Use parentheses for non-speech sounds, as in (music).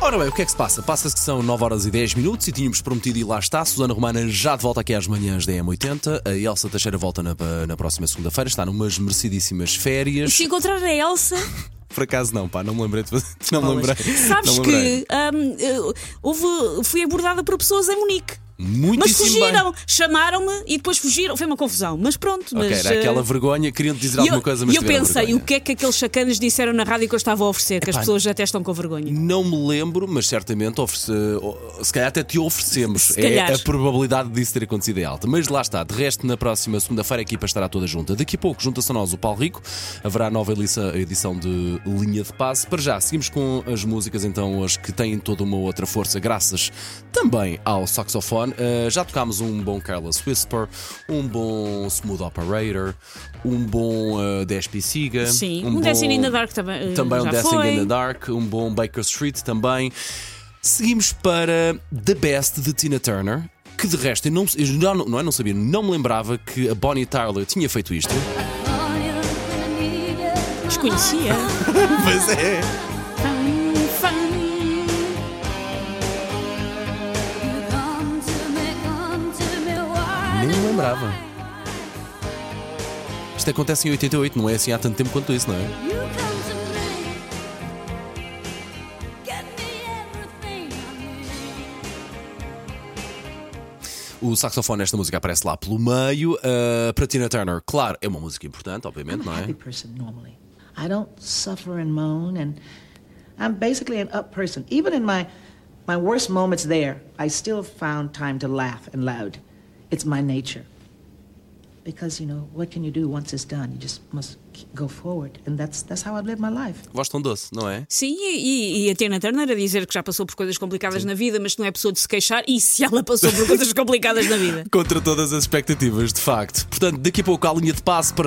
Ora bem, o que é que se passa? Passa-se que são 9 horas e 10 minutos e tínhamos prometido e lá está. Susana Romana já de volta aqui às manhãs da M80. A Elsa Teixeira volta na, na próxima segunda-feira. Está numas merecidíssimas férias. E se encontrar a Elsa. (laughs) Por acaso não, pá, não me lembrei de (laughs) Não me lembrei. Sabes não que lembrei. eu- houve, fui abordada por pessoas em Munique. Mas Muitíssimo fugiram, chamaram-me e depois fugiram. Foi uma confusão, mas pronto. Ok, mas, era aquela eh, vergonha, queriam dizer E alguma eu, coisa, mas e eu pensei, o que é que aqueles chacanas disseram na rádio que eu estava a oferecer? Que as pessoas até estão com vergonha. Não me lembro, mas certamente oferece, se calhar até te oferecemos. É a probabilidade disso ter acontecido é alta. Mas lá está, de resto, na próxima segunda-feira a equipa estará toda junta. Daqui a pouco junta-se a nós o Paulo Rico. Haverá nova edição de Linha de Passe. Para já, seguimos com as músicas então hoje que têm toda uma outra força, graças também ao saxofone. Uh, já tocámos um bom Carlos Whisper, um bom Smooth Operator, um bom uh, Despi Siga. Sim, um Dancing in the Dark também, eh, Também um Dancing foi. in the Dark, um bom Baker Street também. Seguimos para The Best de Tina Turner. Que de resto, eu não, eu não, não é? Não sabia, não me lembrava que a Bonnie Tyler tinha feito isto. Desconhecia. (laughs) Pois é. Nem me lembrava. Isto acontece em 88, não é assim há tanto tempo quanto isso, não é? O saxofone nesta música aparece lá pelo meio. Uh, para Tina Turner, claro, é uma música importante, obviamente, não é? I don't suffer and moan, and I'm basically an up person. Even in my my worst moments there, I still found time to laugh and loud. It's my nature. Because you know what can you do once it's done? You just must keep- go forward, and that's that's how I live my life. Voz tão doce, não é? Sim, e, e a Tina Turner a dizer que já passou por coisas complicadas na vida, mas que não é pessoa de se queixar. E se ela passou por coisas (laughs) complicadas na vida? Contra todas as expectativas, de facto. Portanto, daqui a pouco há a linha de passe para